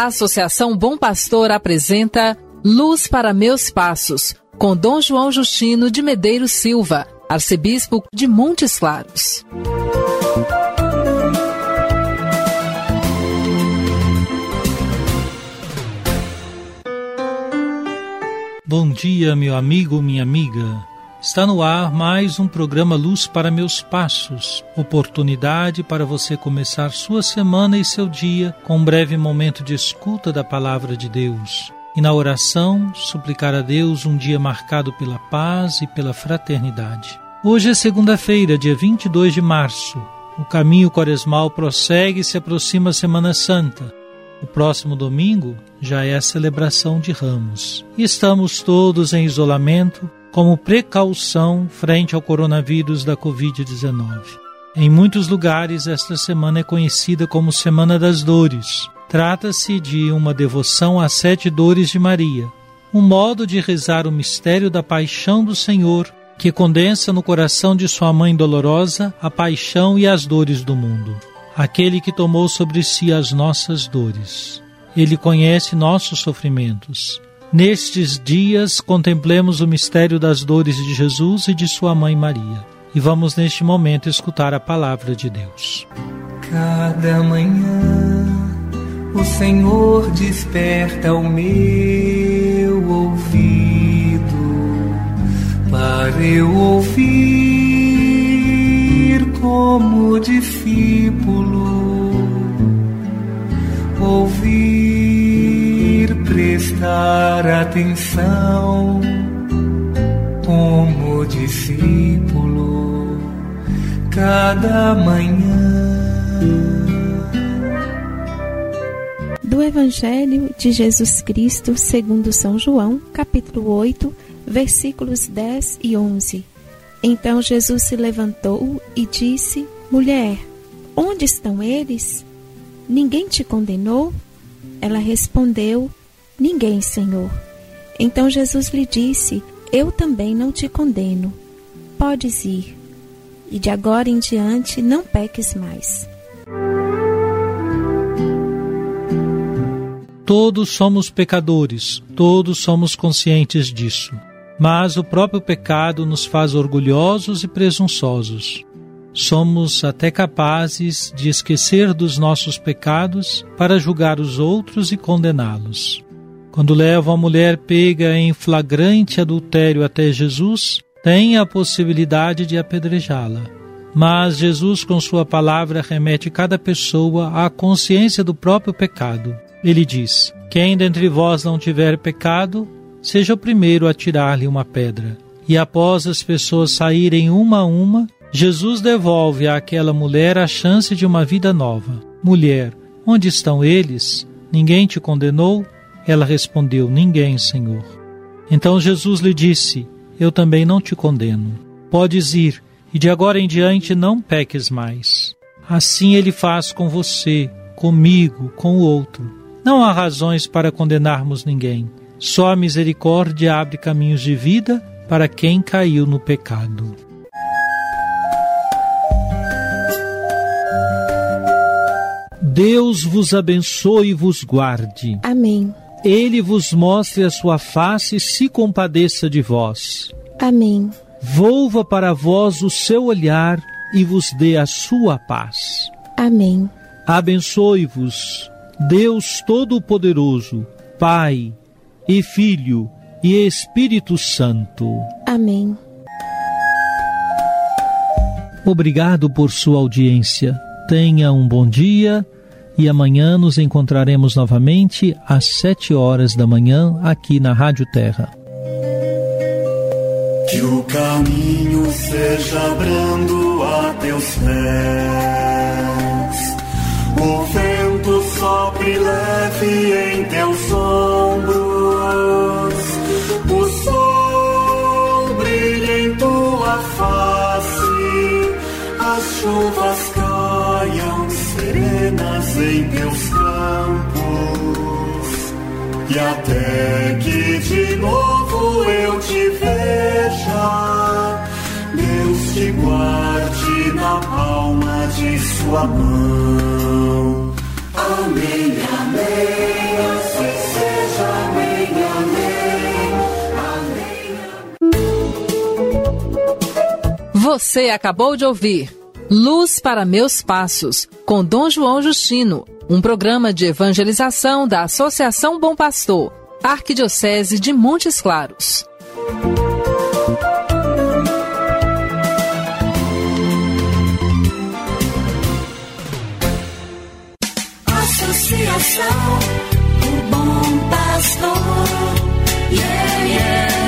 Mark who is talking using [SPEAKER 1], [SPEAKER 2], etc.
[SPEAKER 1] A Associação Bom Pastor apresenta Luz para Meus Passos, com Dom João Justino de Medeiros Silva, arcebispo de Montes Claros.
[SPEAKER 2] Bom dia, meu amigo, minha amiga. Está no ar mais um programa Luz para Meus Passos. Oportunidade para você começar sua semana e seu dia com um breve momento de escuta da palavra de Deus. E na oração, suplicar a Deus um dia marcado pela paz e pela fraternidade. Hoje é segunda-feira, dia 22 de março. O caminho quaresmal prossegue e se aproxima a Semana Santa. O próximo domingo já é a celebração de Ramos. Estamos todos em isolamento como precaução frente ao coronavírus da Covid-19. Em muitos lugares, esta semana é conhecida como Semana das Dores. Trata-se de uma devoção às sete dores de Maria, um modo de rezar o mistério da paixão do Senhor, que condensa no coração de sua mãe dolorosa a paixão e as dores do mundo aquele que tomou sobre si as nossas dores. Ele conhece nossos sofrimentos. Nestes dias, contemplemos o mistério das dores de Jesus e de sua mãe Maria. E vamos neste momento escutar a palavra de Deus.
[SPEAKER 3] Cada manhã o Senhor desperta o meu ouvido para eu ouvir como discípulo ouvir prestar atenção como discípulo cada manhã
[SPEAKER 4] do Evangelho de Jesus Cristo segundo São João, capítulo 8, versículos 10 e 11. Então Jesus se levantou e disse: Mulher, onde estão eles? Ninguém te condenou? Ela respondeu: Ninguém, Senhor. Então Jesus lhe disse: Eu também não te condeno. Podes ir. E de agora em diante não peques mais.
[SPEAKER 2] Todos somos pecadores, todos somos conscientes disso. Mas o próprio pecado nos faz orgulhosos e presunçosos. Somos até capazes de esquecer dos nossos pecados para julgar os outros e condená-los. Quando levam a mulher pega em flagrante adultério até Jesus, tem a possibilidade de apedrejá-la. Mas Jesus, com Sua palavra, remete cada pessoa à consciência do próprio pecado. Ele diz: Quem dentre vós não tiver pecado, seja o primeiro a tirar-lhe uma pedra. E após as pessoas saírem uma a uma, Jesus devolve àquela mulher a chance de uma vida nova. Mulher, onde estão eles? Ninguém te condenou? Ela respondeu: Ninguém, Senhor. Então Jesus lhe disse: Eu também não te condeno. Podes ir, e de agora em diante não peques mais. Assim ele faz com você, comigo, com o outro. Não há razões para condenarmos ninguém. Só a misericórdia abre caminhos de vida para quem caiu no pecado. Deus vos abençoe e vos guarde.
[SPEAKER 4] Amém.
[SPEAKER 2] Ele vos mostre a sua face e se compadeça de vós.
[SPEAKER 4] Amém.
[SPEAKER 2] Volva para vós o seu olhar e vos dê a sua paz.
[SPEAKER 4] Amém.
[SPEAKER 2] Abençoe-vos, Deus Todo-Poderoso, Pai e Filho e Espírito Santo.
[SPEAKER 4] Amém.
[SPEAKER 2] Obrigado por sua audiência. Tenha um bom dia e amanhã nos encontraremos novamente às sete horas da manhã aqui na Rádio Terra.
[SPEAKER 5] Que o caminho seja brando a teus pés, o vento sopre leve em em teus campos, e até que de novo eu te veja, Deus te guarde na palma de sua mão. Amém, amém, assim seja, amém, amém. amém, amém.
[SPEAKER 1] Você acabou de ouvir. Luz para Meus Passos, com Dom João Justino, um programa de evangelização da Associação Bom Pastor, Arquidiocese de Montes Claros. Associação do Bom Pastor, yeah, yeah.